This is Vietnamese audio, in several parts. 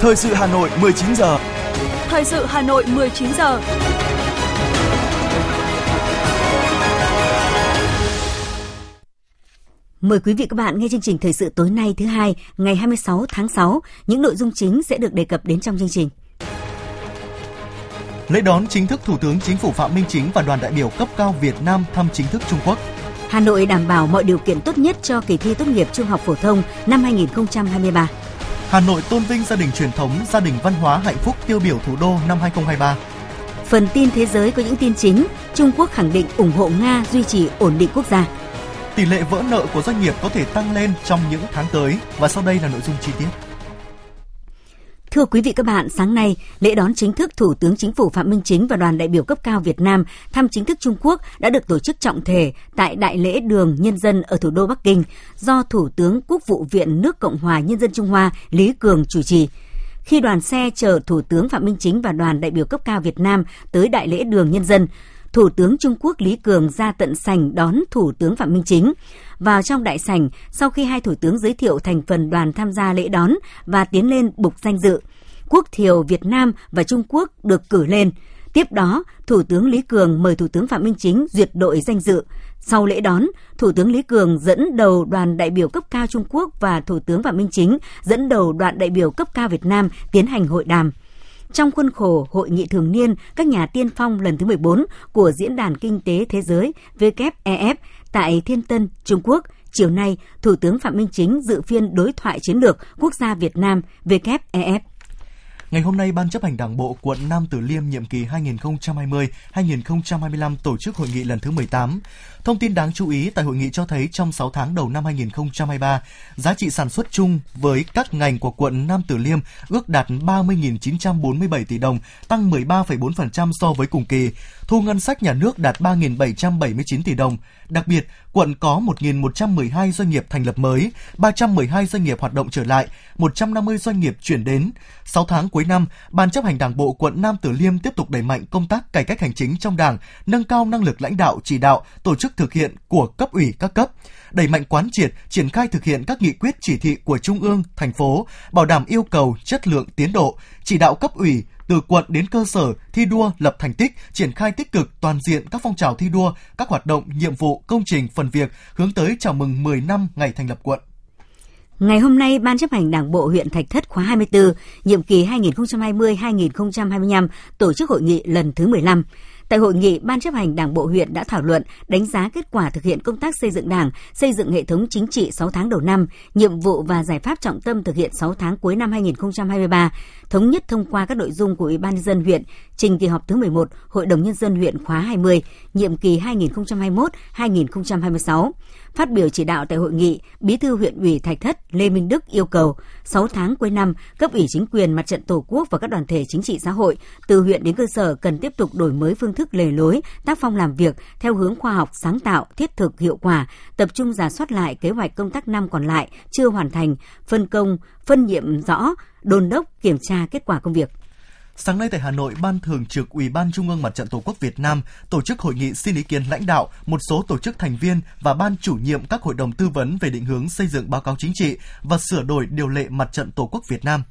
Thời sự Hà Nội 19 giờ. Thời sự Hà Nội 19 giờ. Mời quý vị các bạn nghe chương trình thời sự tối nay thứ hai, ngày 26 tháng 6. Những nội dung chính sẽ được đề cập đến trong chương trình. Lễ đón chính thức Thủ tướng Chính phủ Phạm Minh Chính và đoàn đại biểu cấp cao Việt Nam thăm chính thức Trung Quốc. Hà Nội đảm bảo mọi điều kiện tốt nhất cho kỳ thi tốt nghiệp trung học phổ thông năm 2023. Hà Nội tôn vinh gia đình truyền thống, gia đình văn hóa hạnh phúc tiêu biểu thủ đô năm 2023. Phần tin thế giới có những tin chính, Trung Quốc khẳng định ủng hộ Nga duy trì ổn định quốc gia. Tỷ lệ vỡ nợ của doanh nghiệp có thể tăng lên trong những tháng tới và sau đây là nội dung chi tiết. Thưa quý vị các bạn, sáng nay, lễ đón chính thức Thủ tướng Chính phủ Phạm Minh Chính và đoàn đại biểu cấp cao Việt Nam thăm chính thức Trung Quốc đã được tổ chức trọng thể tại Đại lễ Đường Nhân dân ở thủ đô Bắc Kinh do Thủ tướng Quốc vụ viện nước Cộng hòa Nhân dân Trung Hoa Lý Cường chủ trì. Khi đoàn xe chở Thủ tướng Phạm Minh Chính và đoàn đại biểu cấp cao Việt Nam tới Đại lễ Đường Nhân dân, Thủ tướng Trung Quốc Lý Cường ra tận sảnh đón Thủ tướng Phạm Minh Chính. Vào trong đại sảnh, sau khi hai thủ tướng giới thiệu thành phần đoàn tham gia lễ đón và tiến lên bục danh dự, quốc thiều Việt Nam và Trung Quốc được cử lên. Tiếp đó, Thủ tướng Lý Cường mời Thủ tướng Phạm Minh Chính duyệt đội danh dự. Sau lễ đón, Thủ tướng Lý Cường dẫn đầu đoàn đại biểu cấp cao Trung Quốc và Thủ tướng Phạm Minh Chính dẫn đầu đoàn đại biểu cấp cao Việt Nam tiến hành hội đàm trong khuôn khổ Hội nghị thường niên các nhà tiên phong lần thứ 14 của Diễn đàn Kinh tế Thế giới WEF tại Thiên Tân, Trung Quốc, chiều nay, Thủ tướng Phạm Minh Chính dự phiên đối thoại chiến lược quốc gia Việt Nam WEF. Ngày hôm nay, Ban chấp hành Đảng bộ quận Nam Từ Liêm nhiệm kỳ 2020-2025 tổ chức hội nghị lần thứ 18. Thông tin đáng chú ý tại hội nghị cho thấy trong 6 tháng đầu năm 2023, giá trị sản xuất chung với các ngành của quận Nam Từ Liêm ước đạt 30.947 tỷ đồng, tăng 13,4% so với cùng kỳ. Thu ngân sách nhà nước đạt 3.779 tỷ đồng. Đặc biệt, quận có 1.112 doanh nghiệp thành lập mới, 312 doanh nghiệp hoạt động trở lại, 150 doanh nghiệp chuyển đến. 6 tháng cuối năm, Ban chấp hành Đảng bộ quận Nam Từ Liêm tiếp tục đẩy mạnh công tác cải cách hành chính trong Đảng, nâng cao năng lực lãnh đạo chỉ đạo, tổ chức thực hiện của cấp ủy các cấp, đẩy mạnh quán triệt, triển khai thực hiện các nghị quyết chỉ thị của Trung ương, thành phố, bảo đảm yêu cầu, chất lượng, tiến độ, chỉ đạo cấp ủy, từ quận đến cơ sở thi đua lập thành tích, triển khai tích cực toàn diện các phong trào thi đua, các hoạt động, nhiệm vụ, công trình, phần việc hướng tới chào mừng 10 năm ngày thành lập quận. Ngày hôm nay, Ban chấp hành Đảng bộ huyện Thạch Thất khóa 24, nhiệm kỳ 2020-2025 tổ chức hội nghị lần thứ 15. Tại hội nghị, Ban chấp hành Đảng bộ huyện đã thảo luận, đánh giá kết quả thực hiện công tác xây dựng Đảng, xây dựng hệ thống chính trị 6 tháng đầu năm, nhiệm vụ và giải pháp trọng tâm thực hiện 6 tháng cuối năm 2023, thống nhất thông qua các nội dung của Ủy ban nhân dân huyện trình kỳ họp thứ 11 Hội đồng nhân dân huyện khóa 20, nhiệm kỳ 2021-2026. Phát biểu chỉ đạo tại hội nghị, Bí thư huyện ủy Thạch Thất Lê Minh Đức yêu cầu 6 tháng cuối năm, cấp ủy chính quyền mặt trận Tổ quốc và các đoàn thể chính trị xã hội từ huyện đến cơ sở cần tiếp tục đổi mới phương thức lề lối, tác phong làm việc theo hướng khoa học, sáng tạo, thiết thực, hiệu quả, tập trung giả soát lại kế hoạch công tác năm còn lại chưa hoàn thành, phân công, phân nhiệm rõ, đôn đốc, kiểm tra kết quả công việc. Sáng nay tại Hà Nội, Ban Thường trực Ủy ban Trung ương Mặt trận Tổ quốc Việt Nam tổ chức hội nghị xin ý kiến lãnh đạo một số tổ chức thành viên và ban chủ nhiệm các hội đồng tư vấn về định hướng xây dựng báo cáo chính trị và sửa đổi điều lệ Mặt trận Tổ quốc Việt Nam.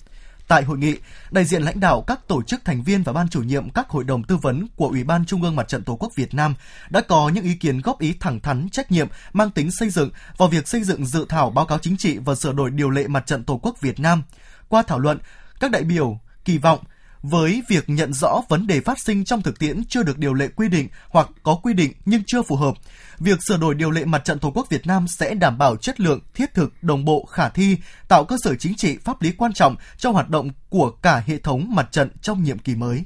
Tại hội nghị, đại diện lãnh đạo các tổ chức thành viên và ban chủ nhiệm các hội đồng tư vấn của Ủy ban Trung ương Mặt trận Tổ quốc Việt Nam đã có những ý kiến góp ý thẳng thắn, trách nhiệm, mang tính xây dựng vào việc xây dựng dự thảo báo cáo chính trị và sửa đổi điều lệ Mặt trận Tổ quốc Việt Nam. Qua thảo luận, các đại biểu kỳ vọng với việc nhận rõ vấn đề phát sinh trong thực tiễn chưa được điều lệ quy định hoặc có quy định nhưng chưa phù hợp, việc sửa đổi điều lệ mặt trận Tổ quốc Việt Nam sẽ đảm bảo chất lượng, thiết thực, đồng bộ, khả thi, tạo cơ sở chính trị pháp lý quan trọng trong hoạt động của cả hệ thống mặt trận trong nhiệm kỳ mới.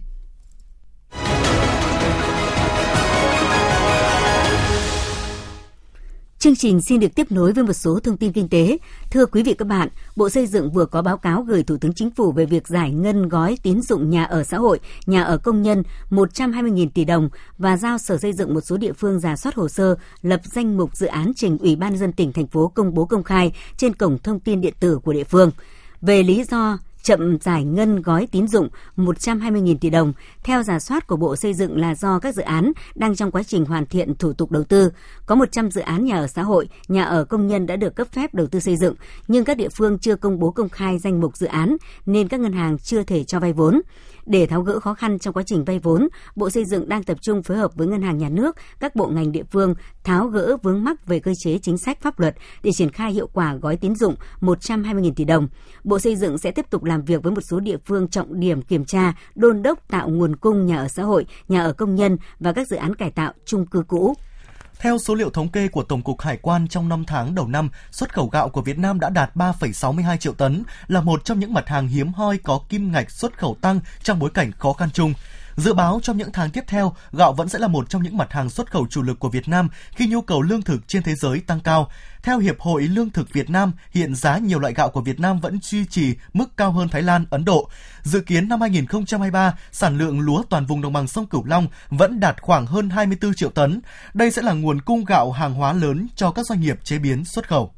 Chương trình xin được tiếp nối với một số thông tin kinh tế. Thưa quý vị các bạn, Bộ Xây dựng vừa có báo cáo gửi Thủ tướng Chính phủ về việc giải ngân gói tín dụng nhà ở xã hội, nhà ở công nhân 120.000 tỷ đồng và giao Sở Xây dựng một số địa phương giả soát hồ sơ, lập danh mục dự án trình Ủy ban dân tỉnh thành phố công bố công khai trên cổng thông tin điện tử của địa phương. Về lý do chậm giải ngân gói tín dụng 120.000 tỷ đồng theo giả soát của Bộ Xây dựng là do các dự án đang trong quá trình hoàn thiện thủ tục đầu tư. Có 100 dự án nhà ở xã hội, nhà ở công nhân đã được cấp phép đầu tư xây dựng, nhưng các địa phương chưa công bố công khai danh mục dự án nên các ngân hàng chưa thể cho vay vốn. Để tháo gỡ khó khăn trong quá trình vay vốn, Bộ Xây dựng đang tập trung phối hợp với Ngân hàng Nhà nước, các bộ ngành địa phương tháo gỡ vướng mắc về cơ chế chính sách pháp luật để triển khai hiệu quả gói tín dụng 120.000 tỷ đồng. Bộ Xây dựng sẽ tiếp tục làm việc với một số địa phương trọng điểm kiểm tra, đôn đốc tạo nguồn cung nhà ở xã hội, nhà ở công nhân và các dự án cải tạo chung cư cũ. Theo số liệu thống kê của Tổng cục Hải quan trong 5 tháng đầu năm, xuất khẩu gạo của Việt Nam đã đạt 3,62 triệu tấn, là một trong những mặt hàng hiếm hoi có kim ngạch xuất khẩu tăng trong bối cảnh khó khăn chung. Dự báo trong những tháng tiếp theo, gạo vẫn sẽ là một trong những mặt hàng xuất khẩu chủ lực của Việt Nam khi nhu cầu lương thực trên thế giới tăng cao. Theo Hiệp hội Lương thực Việt Nam, hiện giá nhiều loại gạo của Việt Nam vẫn duy trì mức cao hơn Thái Lan, Ấn Độ. Dự kiến năm 2023, sản lượng lúa toàn vùng đồng bằng sông Cửu Long vẫn đạt khoảng hơn 24 triệu tấn. Đây sẽ là nguồn cung gạo hàng hóa lớn cho các doanh nghiệp chế biến xuất khẩu.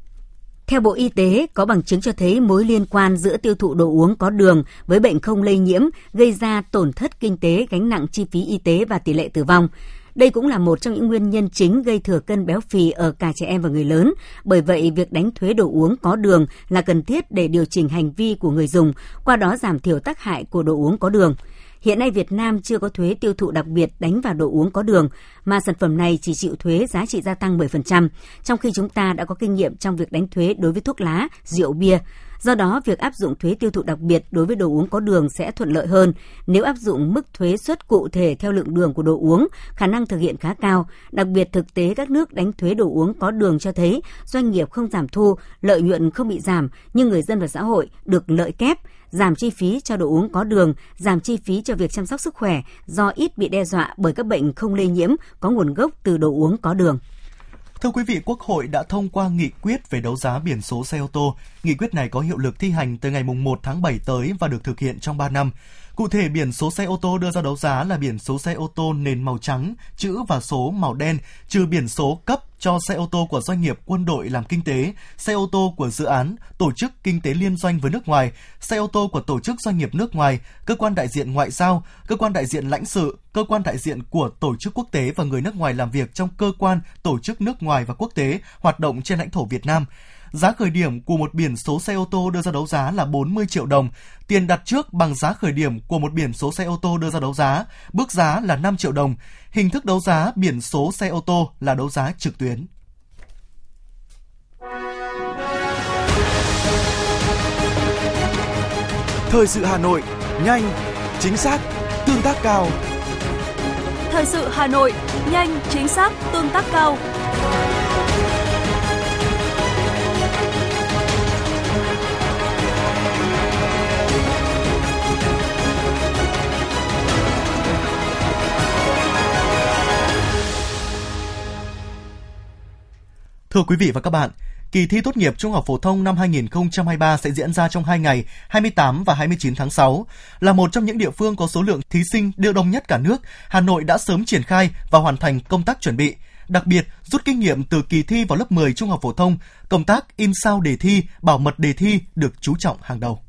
Theo Bộ Y tế, có bằng chứng cho thấy mối liên quan giữa tiêu thụ đồ uống có đường với bệnh không lây nhiễm gây ra tổn thất kinh tế, gánh nặng chi phí y tế và tỷ lệ tử vong. Đây cũng là một trong những nguyên nhân chính gây thừa cân béo phì ở cả trẻ em và người lớn. Bởi vậy, việc đánh thuế đồ uống có đường là cần thiết để điều chỉnh hành vi của người dùng, qua đó giảm thiểu tác hại của đồ uống có đường. Hiện nay Việt Nam chưa có thuế tiêu thụ đặc biệt đánh vào đồ uống có đường, mà sản phẩm này chỉ chịu thuế giá trị gia tăng 10%, trong khi chúng ta đã có kinh nghiệm trong việc đánh thuế đối với thuốc lá, rượu bia. Do đó, việc áp dụng thuế tiêu thụ đặc biệt đối với đồ uống có đường sẽ thuận lợi hơn. Nếu áp dụng mức thuế suất cụ thể theo lượng đường của đồ uống, khả năng thực hiện khá cao. Đặc biệt thực tế các nước đánh thuế đồ uống có đường cho thấy doanh nghiệp không giảm thu, lợi nhuận không bị giảm, nhưng người dân và xã hội được lợi kép giảm chi phí cho đồ uống có đường, giảm chi phí cho việc chăm sóc sức khỏe do ít bị đe dọa bởi các bệnh không lây nhiễm có nguồn gốc từ đồ uống có đường. Thưa quý vị, Quốc hội đã thông qua nghị quyết về đấu giá biển số xe ô tô. Nghị quyết này có hiệu lực thi hành từ ngày 1 tháng 7 tới và được thực hiện trong 3 năm. Cụ thể, biển số xe ô tô đưa ra đấu giá là biển số xe ô tô nền màu trắng, chữ và số màu đen, trừ biển số cấp cho xe ô tô của doanh nghiệp quân đội làm kinh tế, xe ô tô của dự án, tổ chức kinh tế liên doanh với nước ngoài, xe ô tô của tổ chức doanh nghiệp nước ngoài, cơ quan đại diện ngoại giao, cơ quan đại diện lãnh sự, cơ quan đại diện của tổ chức quốc tế và người nước ngoài làm việc trong cơ quan, tổ chức nước ngoài và quốc tế hoạt động trên lãnh thổ Việt Nam. Giá khởi điểm của một biển số xe ô tô đưa ra đấu giá là 40 triệu đồng. Tiền đặt trước bằng giá khởi điểm của một biển số xe ô tô đưa ra đấu giá, bước giá là 5 triệu đồng. Hình thức đấu giá biển số xe ô tô là đấu giá trực tuyến. Thời sự Hà Nội, nhanh, chính xác, tương tác cao. Thời sự Hà Nội, nhanh, chính xác, tương tác cao. Thưa quý vị và các bạn, kỳ thi tốt nghiệp trung học phổ thông năm 2023 sẽ diễn ra trong 2 ngày 28 và 29 tháng 6. Là một trong những địa phương có số lượng thí sinh đưa đông nhất cả nước, Hà Nội đã sớm triển khai và hoàn thành công tác chuẩn bị. Đặc biệt, rút kinh nghiệm từ kỳ thi vào lớp 10 trung học phổ thông, công tác in sao đề thi, bảo mật đề thi được chú trọng hàng đầu.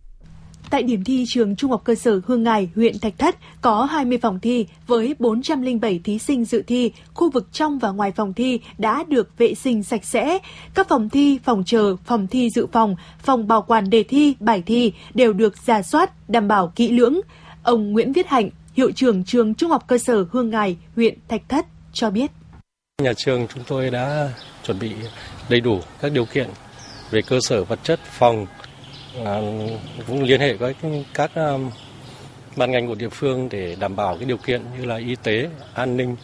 Tại điểm thi trường Trung học cơ sở Hương Ngài, huyện Thạch Thất có 20 phòng thi với 407 thí sinh dự thi. Khu vực trong và ngoài phòng thi đã được vệ sinh sạch sẽ. Các phòng thi, phòng chờ, phòng thi dự phòng, phòng bảo quản đề thi, bài thi đều được giả soát, đảm bảo kỹ lưỡng. Ông Nguyễn Viết Hạnh, hiệu trưởng trường Trung học cơ sở Hương Ngài, huyện Thạch Thất cho biết. Nhà trường chúng tôi đã chuẩn bị đầy đủ các điều kiện về cơ sở vật chất, phòng, À, cũng liên hệ với các um, ban ngành của địa phương để đảm bảo cái điều kiện như là y tế, an ninh.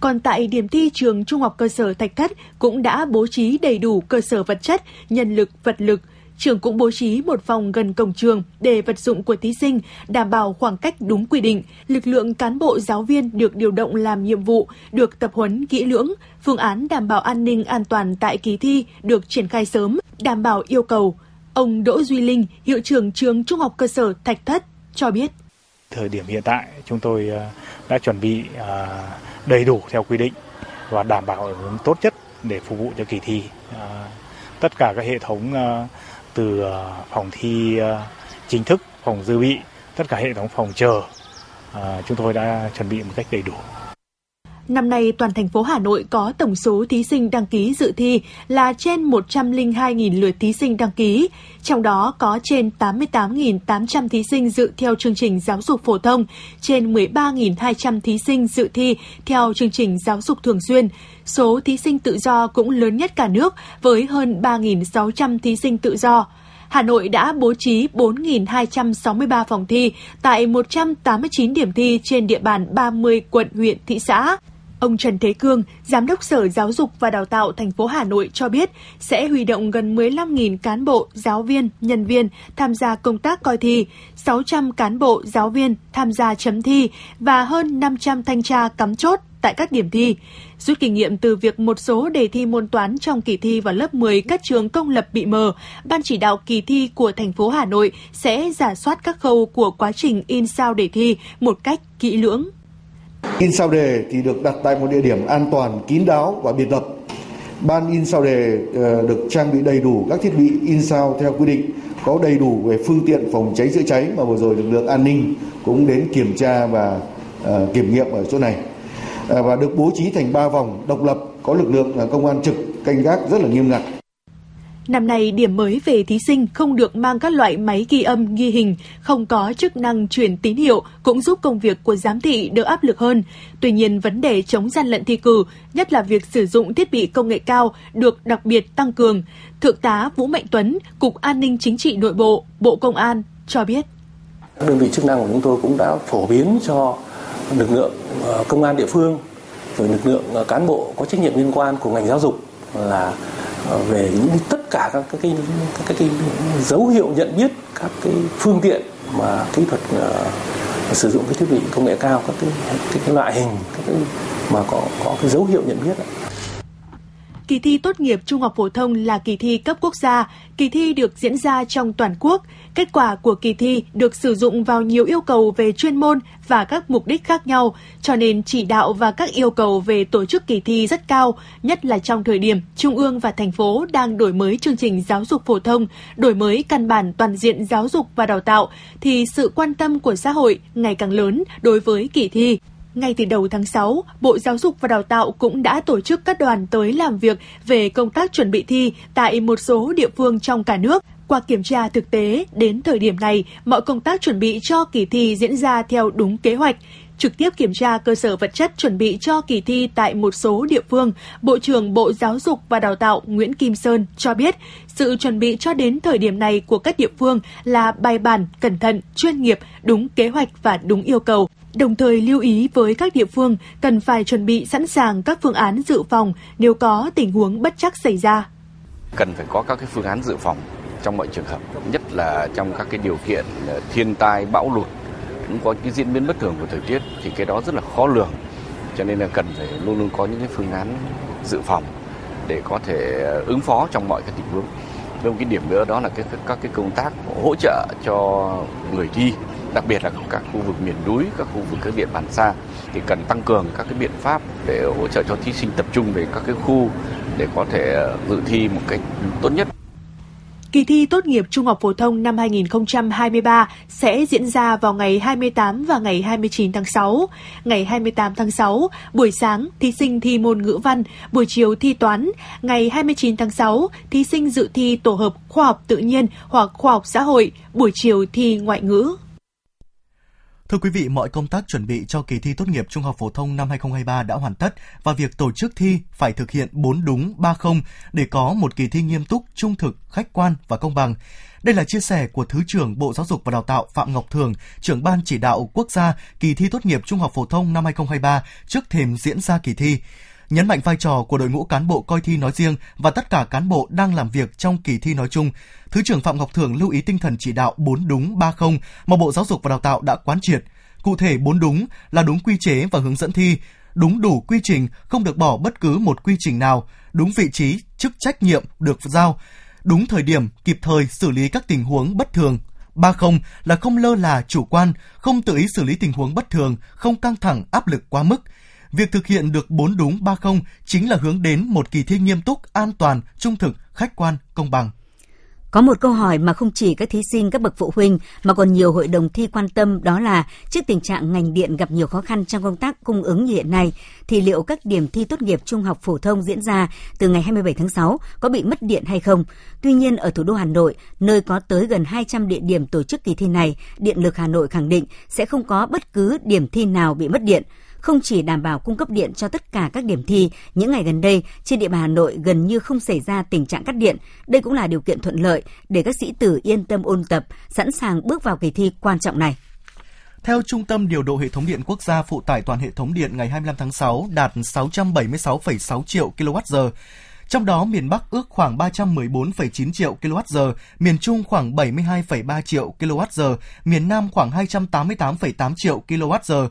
Còn tại điểm thi trường Trung học cơ sở Thạch Thất cũng đã bố trí đầy đủ cơ sở vật chất, nhân lực, vật lực. Trường cũng bố trí một phòng gần cổng trường để vật dụng của thí sinh đảm bảo khoảng cách đúng quy định. Lực lượng cán bộ giáo viên được điều động làm nhiệm vụ, được tập huấn kỹ lưỡng. Phương án đảm bảo an ninh an toàn tại kỳ thi được triển khai sớm, đảm bảo yêu cầu Ông Đỗ Duy Linh, hiệu trưởng trường Trung học cơ sở Thạch Thất cho biết. Thời điểm hiện tại chúng tôi ờ, đã chuẩn bị ờ, đầy đủ theo quy định và đảm bảo ở hướng tốt nhất để phục vụ cho kỳ thi. Ờ, tất cả các hệ thống từ phòng thi chính thức, phòng dự bị, tất cả hệ thống phòng chờ chúng tôi đã chuẩn bị một cách đầy đủ. Năm nay, toàn thành phố Hà Nội có tổng số thí sinh đăng ký dự thi là trên 102.000 lượt thí sinh đăng ký, trong đó có trên 88.800 thí sinh dự theo chương trình giáo dục phổ thông, trên 13.200 thí sinh dự thi theo chương trình giáo dục thường xuyên. Số thí sinh tự do cũng lớn nhất cả nước với hơn 3.600 thí sinh tự do. Hà Nội đã bố trí 4.263 phòng thi tại 189 điểm thi trên địa bàn 30 quận, huyện, thị xã. Ông Trần Thế Cương, Giám đốc Sở Giáo dục và Đào tạo thành phố Hà Nội cho biết sẽ huy động gần 15.000 cán bộ, giáo viên, nhân viên tham gia công tác coi thi, 600 cán bộ, giáo viên tham gia chấm thi và hơn 500 thanh tra cắm chốt tại các điểm thi. Rút kinh nghiệm từ việc một số đề thi môn toán trong kỳ thi vào lớp 10 các trường công lập bị mờ, Ban chỉ đạo kỳ thi của thành phố Hà Nội sẽ giả soát các khâu của quá trình in sao đề thi một cách kỹ lưỡng. In sao đề thì được đặt tại một địa điểm an toàn, kín đáo và biệt lập. Ban in sao đề ờ, được trang bị đầy đủ các thiết bị in sao theo quy định, có đầy đủ về phương tiện phòng cháy chữa cháy mà vừa rồi lực lượng an ninh cũng đến kiểm tra và ờ, kiểm nghiệm ở chỗ này. Ờ, và được bố trí thành 3 vòng độc lập, có lực lượng công an trực canh gác rất là nghiêm ngặt. Năm nay, điểm mới về thí sinh không được mang các loại máy ghi âm, ghi hình, không có chức năng truyền tín hiệu cũng giúp công việc của giám thị đỡ áp lực hơn. Tuy nhiên, vấn đề chống gian lận thi cử, nhất là việc sử dụng thiết bị công nghệ cao, được đặc biệt tăng cường. Thượng tá Vũ Mạnh Tuấn, Cục An ninh Chính trị Nội bộ, Bộ Công an cho biết. Đơn vị chức năng của chúng tôi cũng đã phổ biến cho lực lượng ờ, công an địa phương, rồi lực lượng ờ, cán bộ có trách nhiệm liên quan của ngành giáo dục là Ờ, về những tất cả các cái, cái, các cái dấu hiệu nhận biết các cái phương tiện mà kỹ thuật uh, sử dụng cái thiết bị công nghệ cao các cái, cái, cái loại hình các cái mà có có cái dấu hiệu nhận biết Kỳ thi tốt nghiệp trung học phổ thông là kỳ thi cấp quốc gia. Kỳ thi được diễn ra trong toàn quốc. Kết quả của kỳ thi được sử dụng vào nhiều yêu cầu về chuyên môn và các mục đích khác nhau, cho nên chỉ đạo và các yêu cầu về tổ chức kỳ thi rất cao, nhất là trong thời điểm Trung ương và thành phố đang đổi mới chương trình giáo dục phổ thông, đổi mới căn bản toàn diện giáo dục và đào tạo, thì sự quan tâm của xã hội ngày càng lớn đối với kỳ thi. Ngay từ đầu tháng 6, Bộ Giáo dục và Đào tạo cũng đã tổ chức các đoàn tới làm việc về công tác chuẩn bị thi tại một số địa phương trong cả nước. Qua kiểm tra thực tế, đến thời điểm này, mọi công tác chuẩn bị cho kỳ thi diễn ra theo đúng kế hoạch. Trực tiếp kiểm tra cơ sở vật chất chuẩn bị cho kỳ thi tại một số địa phương, Bộ trưởng Bộ Giáo dục và Đào tạo Nguyễn Kim Sơn cho biết, sự chuẩn bị cho đến thời điểm này của các địa phương là bài bản, cẩn thận, chuyên nghiệp, đúng kế hoạch và đúng yêu cầu đồng thời lưu ý với các địa phương cần phải chuẩn bị sẵn sàng các phương án dự phòng nếu có tình huống bất chắc xảy ra. Cần phải có các cái phương án dự phòng trong mọi trường hợp, nhất là trong các cái điều kiện ờ, thiên tai, bão lụt, cũng có cái diễn biến bất thường của thời tiết thì cái đó rất là khó lường. Cho nên là cần phải luôn luôn có những cái phương án dự phòng để có thể ờ, ứng phó trong mọi cái tình huống. Một cái điểm nữa đó là cái, các cái công tác hỗ trợ cho người thi đặc biệt là các khu vực miền núi, các khu vực các địa bàn xa thì cần tăng cường các cái biện pháp để hỗ trợ cho thí sinh tập trung về các cái khu để có thể ờ, dự thi một cách tốt nhất. Kỳ thi tốt nghiệp trung học phổ thông năm 2023 sẽ diễn ra vào ngày 28 và ngày 29 tháng 6. Ngày 28 tháng 6, buổi sáng thí sinh thi môn ngữ văn, buổi chiều thi toán. Ngày 29 tháng 6, thí sinh dự thi tổ hợp khoa học tự nhiên hoặc khoa học xã hội, buổi chiều thi ngoại ngữ. Thưa quý vị, mọi công tác chuẩn bị cho kỳ thi tốt nghiệp trung học phổ thông năm 2023 đã hoàn tất và việc tổ chức thi phải thực hiện 4 đúng 3 không để có một kỳ thi nghiêm túc, trung thực, khách quan và công bằng. Đây là chia sẻ của Thứ trưởng Bộ Giáo dục và Đào tạo Phạm Ngọc Thường, trưởng ban chỉ đạo quốc gia kỳ thi tốt nghiệp trung học phổ thông năm 2023 trước thềm diễn ra kỳ thi nhấn mạnh vai trò của đội ngũ cán bộ coi thi nói riêng và tất cả cán bộ đang làm việc trong kỳ thi nói chung. Thứ trưởng Phạm Ngọc Thường lưu ý tinh thần chỉ đạo 4 đúng 3 không mà Bộ Giáo dục và Đào tạo đã quán triệt. Cụ thể 4 đúng là đúng quy chế và hướng dẫn thi, đúng đủ quy trình, không được bỏ bất cứ một quy trình nào, đúng vị trí, chức trách nhiệm được giao, đúng thời điểm, kịp thời xử lý các tình huống bất thường. Ba không là không lơ là chủ quan, không tự ý xử lý tình huống bất thường, không căng thẳng áp lực quá mức, Việc thực hiện được 4 đúng 3 không chính là hướng đến một kỳ thi nghiêm túc, an toàn, trung thực, khách quan, công bằng. Có một câu hỏi mà không chỉ các thí sinh, các bậc phụ huynh mà còn nhiều hội đồng thi quan tâm đó là trước tình trạng ngành điện gặp nhiều khó khăn trong công tác cung ứng như hiện nay thì liệu các điểm thi tốt nghiệp trung học phổ thông diễn ra từ ngày 27 tháng 6 có bị mất điện hay không? Tuy nhiên ở thủ đô Hà Nội, nơi có tới gần 200 địa điểm tổ chức kỳ thi này, Điện lực Hà Nội khẳng định sẽ không có bất cứ điểm thi nào bị mất điện không chỉ đảm bảo cung cấp điện cho tất cả các điểm thi, những ngày gần đây trên địa bàn Hà Nội gần như không xảy ra tình trạng cắt điện. Đây cũng là điều kiện thuận lợi để các sĩ tử yên tâm ôn tập, sẵn sàng bước vào kỳ thi quan trọng này. Theo Trung tâm Điều độ Hệ thống Điện Quốc gia, phụ tải toàn hệ thống điện ngày 25 tháng 6 đạt 676,6 triệu kWh. Trong đó, miền Bắc ước khoảng 314,9 triệu kWh, miền Trung khoảng 72,3 triệu kWh, miền Nam khoảng 288,8 triệu kWh.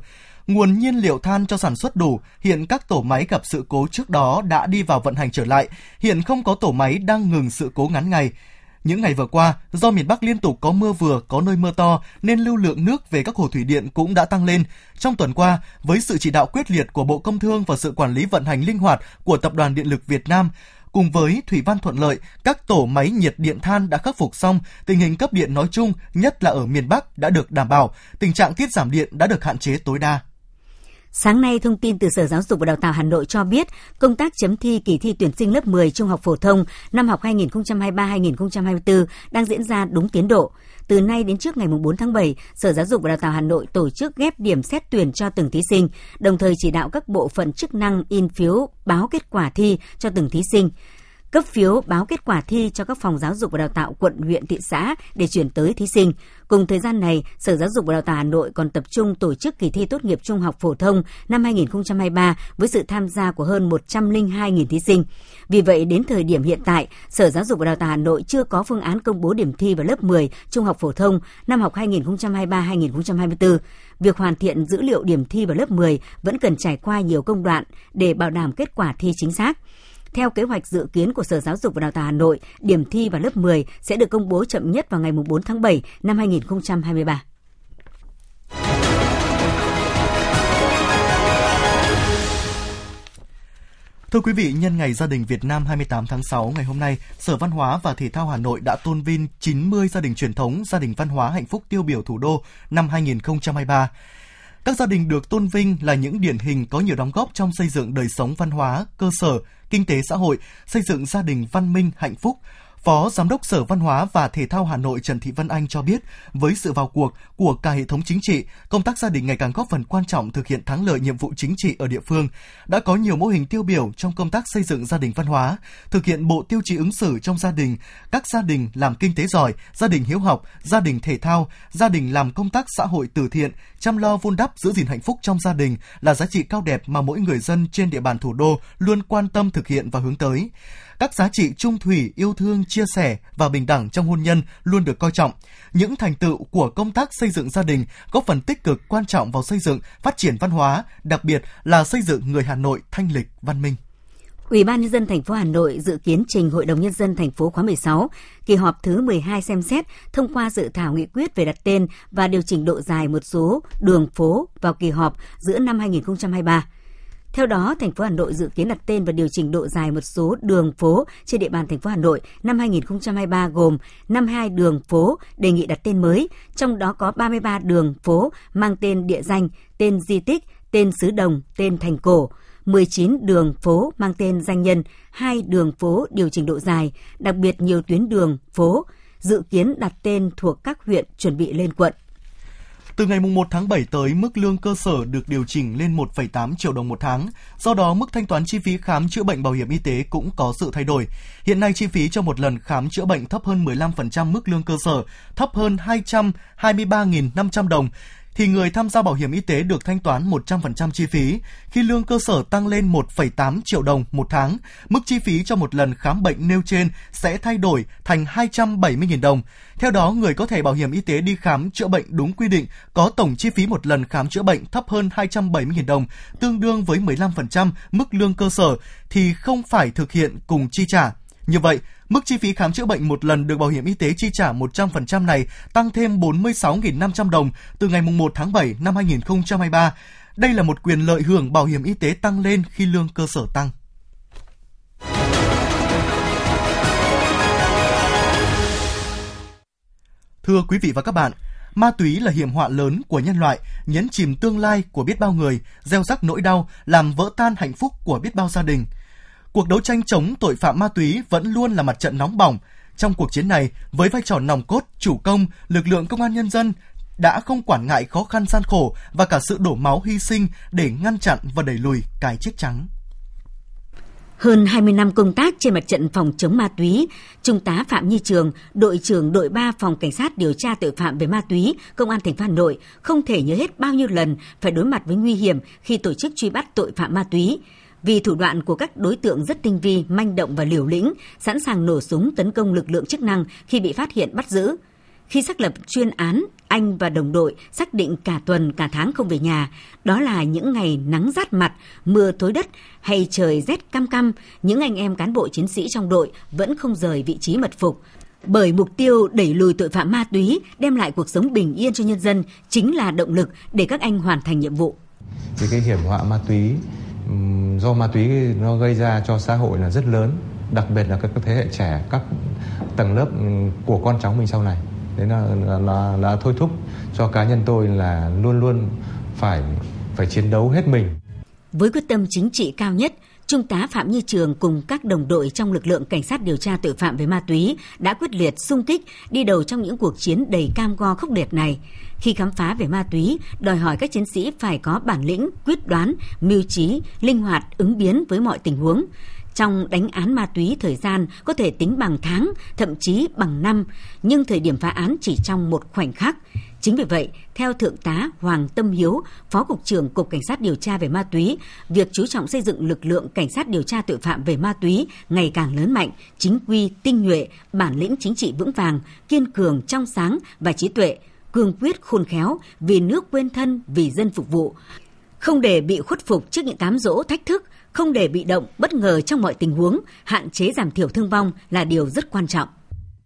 Nguồn nhiên liệu than cho sản xuất đủ, hiện các tổ máy gặp sự cố trước đó đã đi vào vận hành trở lại, hiện không có tổ máy đang ngừng sự cố ngắn ngày. Những ngày vừa qua, do miền Bắc liên tục có mưa vừa, có nơi mưa to nên lưu lượng nước về các hồ thủy điện cũng đã tăng lên. Trong tuần qua, với sự chỉ đạo quyết liệt của Bộ Công Thương và sự quản lý vận hành linh hoạt của Tập đoàn Điện lực Việt Nam, cùng với thủy văn thuận lợi, các tổ máy nhiệt điện than đã khắc phục xong, tình hình cấp điện nói chung, nhất là ở miền Bắc đã được đảm bảo, tình trạng tiết giảm điện đã được hạn chế tối đa. Sáng nay, thông tin từ Sở Giáo dục và Đào tạo Hà Nội cho biết, công tác chấm thi kỳ thi tuyển sinh lớp 10 trung học phổ thông năm học 2023-2024 đang diễn ra đúng tiến độ. Từ nay đến trước ngày 4 tháng 7, Sở Giáo dục và Đào tạo Hà Nội tổ chức ghép điểm xét tuyển cho từng thí sinh, đồng thời chỉ đạo các bộ phận chức năng in phiếu báo kết quả thi cho từng thí sinh cấp phiếu báo kết quả thi cho các phòng giáo dục và đào tạo quận, huyện, thị xã để chuyển tới thí sinh. Cùng thời gian này, Sở Giáo dục và Đào tạo Hà Nội còn tập trung tổ chức kỳ thi tốt nghiệp trung học phổ thông năm 2023 với sự tham gia của hơn 102.000 thí sinh. Vì vậy, đến thời điểm hiện tại, Sở Giáo dục và Đào tạo Hà Nội chưa có phương án công bố điểm thi vào lớp 10 trung học phổ thông năm học 2023-2024. Việc hoàn thiện dữ liệu điểm thi vào lớp 10 vẫn cần trải qua nhiều công đoạn để bảo đảm kết quả thi chính xác. Theo kế hoạch dự kiến của Sở Giáo dục và Đào tạo Hà Nội, điểm thi vào lớp 10 sẽ được công bố chậm nhất vào ngày 4 tháng 7 năm 2023. Thưa quý vị, nhân ngày gia đình Việt Nam 28 tháng 6 ngày hôm nay, Sở Văn hóa và Thể thao Hà Nội đã tôn vinh 90 gia đình truyền thống, gia đình văn hóa hạnh phúc tiêu biểu thủ đô năm 2023. Các gia đình được tôn vinh là những điển hình có nhiều đóng góp trong xây dựng đời sống văn hóa, cơ sở, kinh tế xã hội, xây dựng gia đình văn minh, hạnh phúc, Phó Giám đốc Sở Văn hóa và Thể thao Hà Nội Trần Thị Vân Anh cho biết, với sự vào cuộc của cả hệ thống chính trị, công tác gia đình ngày càng góp phần quan trọng thực hiện thắng lợi nhiệm vụ chính trị ở địa phương. Đã có nhiều mô hình tiêu biểu trong công tác xây dựng gia đình văn hóa, thực hiện bộ tiêu chí ứng xử trong gia đình, các gia đình làm kinh tế giỏi, gia đình hiếu học, gia đình thể thao, gia đình làm công tác xã hội từ thiện, chăm lo vun đắp giữ gìn hạnh phúc trong gia đình là giá trị cao đẹp mà mỗi người dân trên địa bàn thủ đô luôn quan tâm thực hiện và hướng tới các giá trị trung thủy, yêu thương, chia sẻ và bình đẳng trong hôn nhân luôn được coi trọng. Những thành tựu của công tác xây dựng gia đình góp phần tích cực quan trọng vào xây dựng, phát triển văn hóa, đặc biệt là xây dựng người Hà Nội thanh lịch, văn minh. Ủy ban nhân dân thành phố Hà Nội dự kiến trình Hội đồng nhân dân thành phố khóa 16, kỳ họp thứ 12 xem xét thông qua dự thảo nghị quyết về đặt tên và điều chỉnh độ dài một số đường phố vào kỳ họp giữa năm 2023. Theo đó, thành phố Hà Nội dự kiến đặt tên và điều chỉnh độ dài một số đường phố trên địa bàn thành phố Hà Nội năm 2023 gồm 52 đường phố đề nghị đặt tên mới, trong đó có 33 đường phố mang tên địa danh, tên di tích, tên xứ đồng, tên thành cổ, 19 đường phố mang tên danh nhân, hai đường phố điều chỉnh độ dài, đặc biệt nhiều tuyến đường, phố dự kiến đặt tên thuộc các huyện chuẩn bị lên quận. Từ ngày 1 tháng 7 tới, mức lương cơ sở được điều chỉnh lên 1,8 triệu đồng một tháng. Do đó, mức thanh toán chi phí khám chữa bệnh bảo hiểm y tế cũng có sự thay đổi. Hiện nay, chi phí cho một lần khám chữa bệnh thấp hơn 15% mức lương cơ sở, thấp hơn 223.500 đồng thì người tham gia bảo hiểm y tế được thanh toán 100% chi phí. Khi lương cơ sở tăng lên 1,8 triệu đồng một tháng, mức chi phí cho một lần khám bệnh nêu trên sẽ thay đổi thành 270.000 đồng. Theo đó, người có thẻ bảo hiểm y tế đi khám chữa bệnh đúng quy định có tổng chi phí một lần khám chữa bệnh thấp hơn 270.000 đồng, tương đương với 15% mức lương cơ sở thì không phải thực hiện cùng chi trả. Như vậy, Mức chi phí khám chữa bệnh một lần được bảo hiểm y tế chi trả 100% này tăng thêm 46.500 đồng từ ngày 1 tháng 7 năm 2023. Đây là một quyền lợi hưởng bảo hiểm y tế tăng lên khi lương cơ sở tăng. Thưa quý vị và các bạn, ma túy là hiểm họa lớn của nhân loại, nhấn chìm tương lai của biết bao người, gieo rắc nỗi đau, làm vỡ tan hạnh phúc của biết bao gia đình. Cuộc đấu tranh chống tội phạm ma túy vẫn luôn là mặt trận nóng bỏng. Trong cuộc chiến này, với vai trò nòng cốt, chủ công, lực lượng công an nhân dân đã không quản ngại khó khăn gian khổ và cả sự đổ máu hy sinh để ngăn chặn và đẩy lùi cái chết trắng. Hơn 20 năm công tác trên mặt trận phòng chống ma túy, Trung tá Phạm Nhi Trường, đội trưởng đội 3 phòng cảnh sát điều tra tội phạm về ma túy, Công an thành phố Hà Nội không thể nhớ hết bao nhiêu lần phải đối mặt với nguy hiểm khi tổ chức truy bắt tội phạm ma túy. Vì thủ đoạn của các đối tượng rất tinh vi, manh động và liều lĩnh, sẵn sàng nổ súng tấn công lực lượng chức năng khi bị phát hiện bắt giữ. Khi xác lập chuyên án, anh và đồng đội xác định cả tuần cả tháng không về nhà. Đó là những ngày nắng rát mặt, mưa thối đất hay trời rét cam cam, những anh em cán bộ chiến sĩ trong đội vẫn không rời vị trí mật phục. Bởi mục tiêu đẩy lùi tội phạm ma túy, đem lại cuộc sống bình yên cho nhân dân chính là động lực để các anh hoàn thành nhiệm vụ. Thì cái hiểm họa ma túy do ma túy nó gây ra cho xã hội là rất lớn, đặc biệt là các thế hệ trẻ, các tầng lớp của con cháu mình sau này đấy là, là, là, là thôi thúc cho cá nhân tôi là luôn luôn phải phải chiến đấu hết mình với quyết tâm chính trị cao nhất Trung tá Phạm Như Trường cùng các đồng đội trong lực lượng cảnh sát điều tra tội phạm về ma túy đã quyết liệt sung kích đi đầu trong những cuộc chiến đầy cam go khốc liệt này. Khi khám phá về ma túy, đòi hỏi các chiến sĩ phải có bản lĩnh, quyết đoán, mưu trí, linh hoạt, ứng biến với mọi tình huống. Trong đánh án ma túy thời gian có thể tính bằng tháng, thậm chí bằng năm, nhưng thời điểm phá án chỉ trong một khoảnh khắc. Chính vì vậy, theo Thượng tá Hoàng Tâm Hiếu, Phó Cục trưởng Cục Cảnh sát điều tra về ma túy, việc chú trọng xây dựng lực lượng cảnh sát điều tra tội phạm về ma túy ngày càng lớn mạnh, chính quy, tinh nhuệ, bản lĩnh chính trị vững vàng, kiên cường, trong sáng và trí tuệ, cương quyết khôn khéo, vì nước quên thân, vì dân phục vụ. Không để bị khuất phục trước những cám dỗ thách thức, không để bị động, bất ngờ trong mọi tình huống, hạn chế giảm thiểu thương vong là điều rất quan trọng.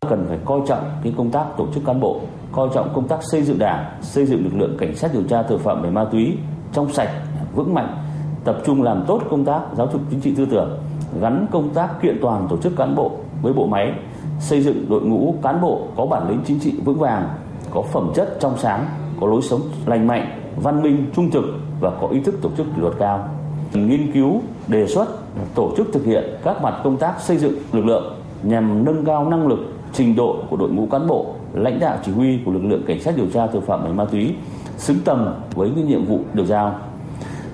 Cần phải coi trọng cái công tác tổ chức cán bộ, coi trọng công tác xây dựng đảng, xây dựng lực lượng cảnh sát điều tra tội phạm về ma túy trong sạch, vững mạnh, tập trung làm tốt công tác giáo dục chính trị tư tưởng, gắn công tác kiện toàn tổ chức cán bộ với bộ máy, xây dựng đội ngũ cán bộ có bản lĩnh chính trị vững vàng, có phẩm chất trong sáng, có lối sống lành mạnh, văn minh, trung thực và có ý thức tổ chức kỷ luật cao. Nghiên cứu đề xuất tổ chức thực hiện các mặt công tác xây dựng lực lượng nhằm nâng cao năng lực trình độ của đội ngũ cán bộ lãnh đạo chỉ huy của lực lượng cảnh sát điều tra tội phạm về ma túy xứng tầm với cái nhiệm vụ được giao.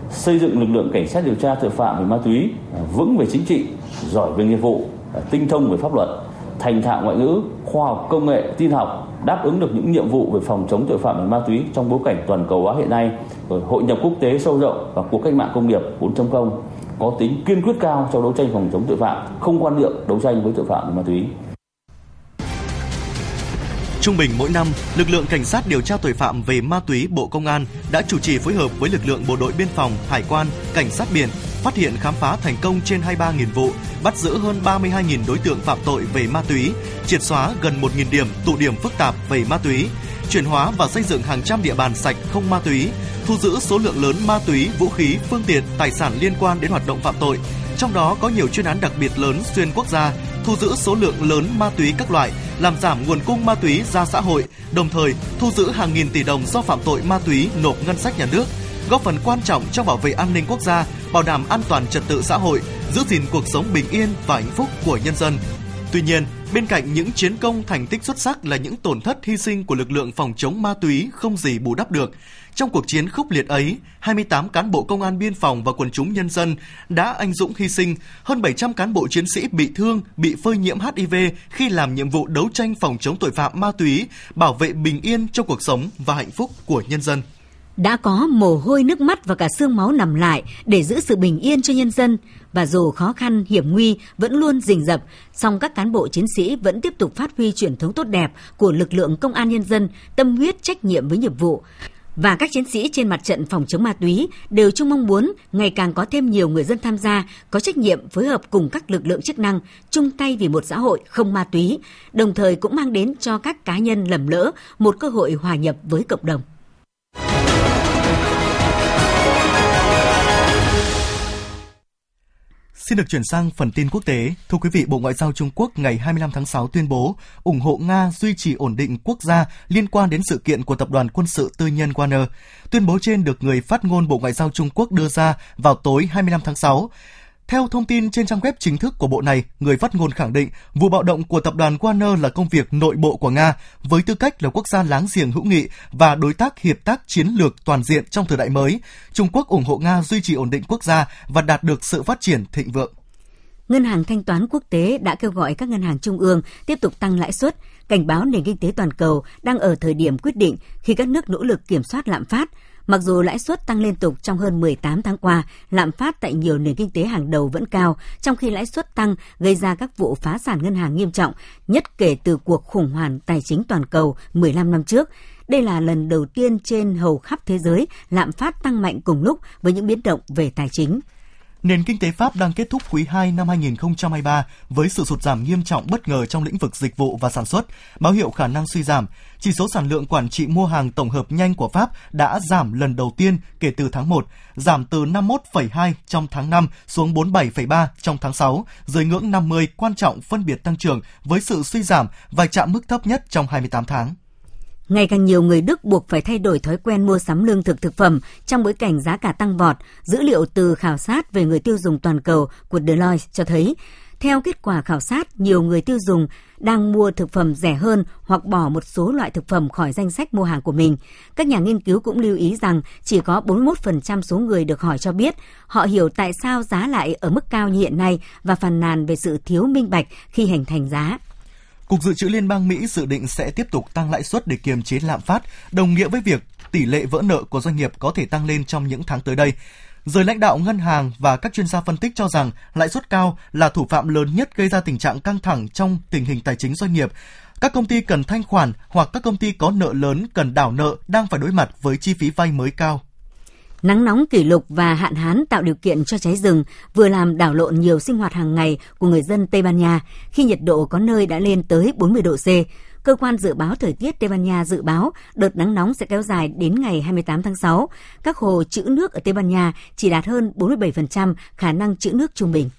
Xây dựng lực lượng cảnh sát điều tra tội phạm về ma túy vững về chính trị giỏi về nghiệp vụ tinh thông về pháp luật thành thạo ngoại ngữ khoa học công nghệ tin học đáp ứng được những nhiệm vụ về phòng chống tội phạm về ma túy trong bối cảnh toàn cầu hóa hiện nay, rồi hội nhập quốc tế sâu rộng và cuộc cách mạng công nghiệp 4.0 có tính kiên quyết cao trong đấu tranh phòng chống tội phạm, không quan niệm đấu tranh với tội phạm về ma túy. Trung bình mỗi năm, lực lượng cảnh sát điều tra tội phạm về ma túy Bộ Công an đã chủ trì phối hợp với lực lượng bộ đội biên phòng, hải quan, cảnh sát biển phát hiện khám phá thành công trên 23.000 vụ, bắt giữ hơn 32.000 đối tượng phạm tội về ma túy, triệt xóa gần 1.000 điểm tụ điểm phức tạp về ma túy, chuyển hóa và xây dựng hàng trăm địa bàn sạch không ma túy, thu giữ số lượng lớn ma túy, vũ khí, phương tiện, tài sản liên quan đến hoạt động phạm tội. Trong đó có nhiều chuyên án đặc biệt lớn xuyên quốc gia, thu giữ số lượng lớn ma túy các loại, làm giảm nguồn cung ma túy ra xã hội, đồng thời thu giữ hàng nghìn tỷ đồng do phạm tội ma túy nộp ngân sách nhà nước, góp phần quan trọng trong bảo vệ an ninh quốc gia, bảo đảm an toàn trật tự xã hội, giữ gìn cuộc sống bình yên và hạnh phúc của nhân dân. Tuy nhiên, bên cạnh những chiến công thành tích xuất sắc là những tổn thất hy sinh của lực lượng phòng chống ma túy không gì bù đắp được. Trong cuộc chiến khốc liệt ấy, 28 cán bộ công an biên phòng và quần chúng nhân dân đã anh dũng hy sinh, hơn 700 cán bộ chiến sĩ bị thương, bị phơi nhiễm HIV khi làm nhiệm vụ đấu tranh phòng chống tội phạm ma túy, bảo vệ bình yên cho cuộc sống và hạnh phúc của nhân dân đã có mồ hôi nước mắt và cả xương máu nằm lại để giữ sự bình yên cho nhân dân và dù khó khăn hiểm nguy vẫn luôn rình rập song các cán bộ chiến sĩ vẫn tiếp tục phát huy truyền thống tốt đẹp của lực lượng công an nhân dân tâm huyết trách nhiệm với nhiệm vụ và các chiến sĩ trên mặt trận phòng chống ma túy đều chung mong muốn ngày càng có thêm nhiều người dân tham gia, có trách nhiệm phối hợp cùng các lực lượng chức năng, chung tay vì một xã hội không ma túy, đồng thời cũng mang đến cho các cá nhân lầm lỡ một cơ hội hòa nhập với cộng đồng. Xin được chuyển sang phần tin quốc tế. Thưa quý vị, Bộ Ngoại giao Trung Quốc ngày 25 tháng 6 tuyên bố ủng hộ Nga duy trì ổn định quốc gia liên quan đến sự kiện của tập đoàn quân sự tư nhân Wagner. Tuyên bố trên được người phát ngôn Bộ Ngoại giao Trung Quốc đưa ra vào tối 25 tháng 6. Theo thông tin trên trang web chính thức của bộ này, người phát ngôn khẳng định vụ bạo động của tập đoàn Warner là công việc nội bộ của Nga với tư cách là quốc gia láng giềng hữu nghị và đối tác hiệp tác chiến lược toàn diện trong thời đại mới. Trung Quốc ủng hộ Nga duy trì ổn định quốc gia và đạt được sự phát triển thịnh vượng. Ngân hàng Thanh toán Quốc tế đã kêu gọi các ngân hàng trung ương tiếp tục tăng lãi suất, cảnh báo nền kinh tế toàn cầu đang ở thời điểm quyết định khi các nước nỗ lực kiểm soát lạm phát, Mặc dù lãi suất tăng liên tục trong hơn 18 tháng qua, lạm phát tại nhiều nền kinh tế hàng đầu vẫn cao, trong khi lãi suất tăng gây ra các vụ phá sản ngân hàng nghiêm trọng, nhất kể từ cuộc khủng hoảng tài chính toàn cầu 15 năm trước. Đây là lần đầu tiên trên hầu khắp thế giới lạm phát tăng mạnh cùng lúc với những biến động về tài chính. Nền kinh tế Pháp đang kết thúc quý 2 năm 2023 với sự sụt giảm nghiêm trọng bất ngờ trong lĩnh vực dịch vụ và sản xuất, báo hiệu khả năng suy giảm. Chỉ số sản lượng quản trị mua hàng tổng hợp nhanh của Pháp đã giảm lần đầu tiên kể từ tháng 1, giảm từ 51,2 trong tháng 5 xuống 47,3 trong tháng 6, dưới ngưỡng 50 quan trọng phân biệt tăng trưởng với sự suy giảm và chạm mức thấp nhất trong 28 tháng. Ngày càng nhiều người Đức buộc phải thay đổi thói quen mua sắm lương thực thực phẩm trong bối cảnh giá cả tăng vọt. Dữ liệu từ khảo sát về người tiêu dùng toàn cầu của Deloitte cho thấy, theo kết quả khảo sát, nhiều người tiêu dùng đang mua thực phẩm rẻ hơn hoặc bỏ một số loại thực phẩm khỏi danh sách mua hàng của mình. Các nhà nghiên cứu cũng lưu ý rằng chỉ có 41% số người được hỏi cho biết họ hiểu tại sao giá lại ở mức cao như hiện nay và phàn nàn về sự thiếu minh bạch khi hình thành giá. Cục Dự trữ Liên bang Mỹ dự định sẽ tiếp tục tăng lãi suất để kiềm chế lạm phát, đồng nghĩa với việc tỷ lệ vỡ nợ của doanh nghiệp có thể tăng lên trong những tháng tới đây. Giới lãnh đạo ngân hàng và các chuyên gia phân tích cho rằng lãi suất cao là thủ phạm lớn nhất gây ra tình trạng căng thẳng trong tình hình tài chính doanh nghiệp. Các công ty cần thanh khoản hoặc các công ty có nợ lớn cần đảo nợ đang phải đối mặt với chi phí vay mới cao. Nắng nóng kỷ lục và hạn hán tạo điều kiện cho cháy rừng vừa làm đảo lộn nhiều sinh hoạt hàng ngày của người dân Tây Ban Nha khi nhiệt độ có nơi đã lên tới 40 độ C. Cơ quan dự báo thời tiết Tây Ban Nha dự báo đợt nắng nóng sẽ kéo dài đến ngày 28 tháng 6. Các hồ trữ nước ở Tây Ban Nha chỉ đạt hơn 47% khả năng trữ nước trung bình.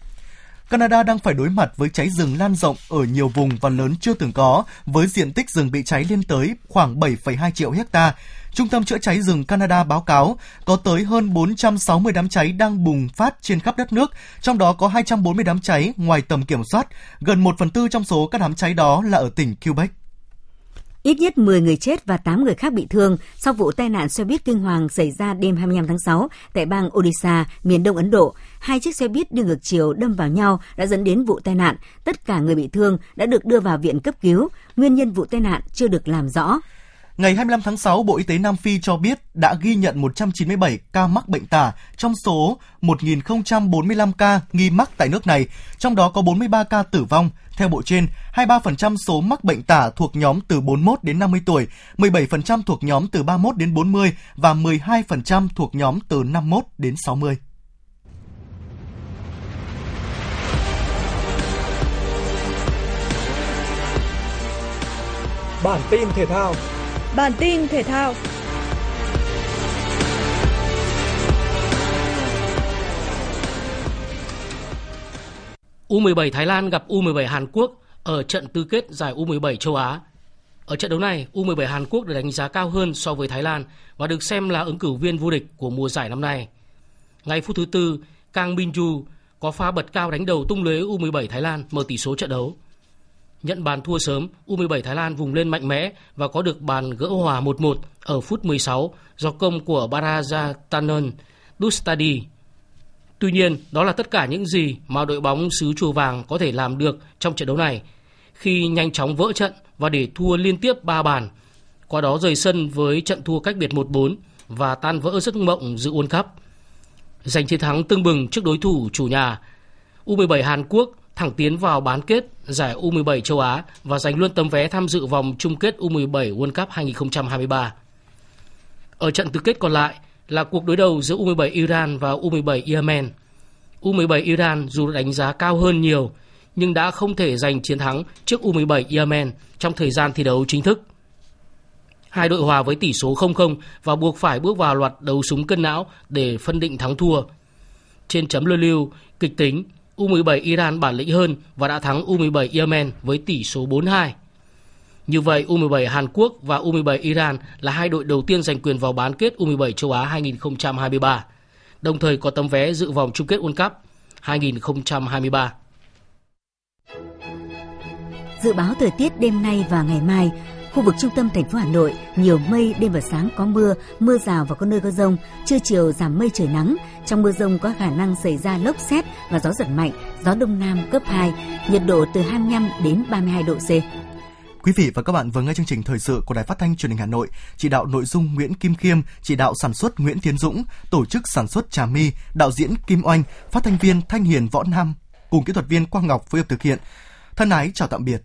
Canada đang phải đối mặt với cháy rừng lan rộng ở nhiều vùng và lớn chưa từng có, với diện tích rừng bị cháy lên tới khoảng 7,2 triệu hecta. Trung tâm chữa cháy rừng Canada báo cáo có tới hơn 460 đám cháy đang bùng phát trên khắp đất nước, trong đó có 240 đám cháy ngoài tầm kiểm soát. Gần 1 phần tư trong số các đám cháy đó là ở tỉnh Quebec. Ít nhất 10 người chết và 8 người khác bị thương sau vụ tai nạn xe buýt kinh hoàng xảy ra đêm 25 tháng 6 tại bang Odisha, miền đông Ấn Độ. Hai chiếc xe buýt đi ngược chiều đâm vào nhau đã dẫn đến vụ tai nạn. Tất cả người bị thương đã được đưa vào viện cấp cứu. Nguyên nhân vụ tai nạn chưa được làm rõ. Ngày 25 tháng 6, Bộ Y tế Nam Phi cho biết đã ghi nhận 197 ca mắc bệnh tả trong số 1.045 ca nghi mắc tại nước này, trong đó có 43 ca tử vong. Theo bộ trên, 23% số mắc bệnh tả thuộc nhóm từ 41 đến 50 tuổi, 17% thuộc nhóm từ 31 đến 40 và 12% thuộc nhóm từ 51 đến 60. Bản tin thể thao Bản tin thể thao U17 Thái Lan gặp U17 Hàn Quốc ở trận tứ kết giải U17 châu Á. Ở trận đấu này, U17 Hàn Quốc được đánh giá cao hơn so với Thái Lan và được xem là ứng cử viên vô địch của mùa giải năm nay. Ngay phút thứ tư, Kang Min-ju có pha bật cao đánh đầu tung lưới U17 Thái Lan mở tỷ số trận đấu. Nhận bàn thua sớm, U17 Thái Lan vùng lên mạnh mẽ và có được bàn gỡ hòa 1-1 ở phút 16 do công của Barajatanon Dustadi. Tuy nhiên, đó là tất cả những gì mà đội bóng xứ Chùa Vàng có thể làm được trong trận đấu này khi nhanh chóng vỡ trận và để thua liên tiếp 3 bàn. Qua đó rời sân với trận thua cách biệt 1-4 và tan vỡ giấc mộng dự World Cup. Giành chiến thắng tưng bừng trước đối thủ chủ nhà, U17 Hàn Quốc thẳng tiến vào bán kết giải U17 châu Á và giành luôn tấm vé tham dự vòng chung kết U17 World Cup 2023. Ở trận tứ kết còn lại là cuộc đối đầu giữa U17 Iran và U17 Yemen. U17 Iran dù đánh giá cao hơn nhiều nhưng đã không thể giành chiến thắng trước U17 Yemen trong thời gian thi đấu chính thức. Hai đội hòa với tỷ số 0-0 và buộc phải bước vào loạt đấu súng cân não để phân định thắng thua. Trên chấm lưu lưu, kịch tính, U17 Iran bản lĩnh hơn và đã thắng U17 Yemen với tỷ số 4-2. Như vậy, U17 Hàn Quốc và U17 Iran là hai đội đầu tiên giành quyền vào bán kết U17 châu Á 2023, đồng thời có tấm vé dự vòng chung kết World Cup 2023. Dự báo thời tiết đêm nay và ngày mai, khu vực trung tâm thành phố Hà Nội nhiều mây, đêm và sáng có mưa, mưa rào và có nơi có rông, trưa chiều giảm mây trời nắng. Trong mưa rông có khả năng xảy ra lốc xét và gió giật mạnh, gió đông nam cấp 2, nhiệt độ từ 25 đến 32 độ C. Quý vị và các bạn vừa nghe chương trình thời sự của Đài Phát thanh Truyền hình Hà Nội, chỉ đạo nội dung Nguyễn Kim Khiêm, chỉ đạo sản xuất Nguyễn Tiến Dũng, tổ chức sản xuất Trà My, đạo diễn Kim Oanh, phát thanh viên Thanh Hiền Võ Nam cùng kỹ thuật viên Quang Ngọc phối hợp thực hiện. Thân ái chào tạm biệt.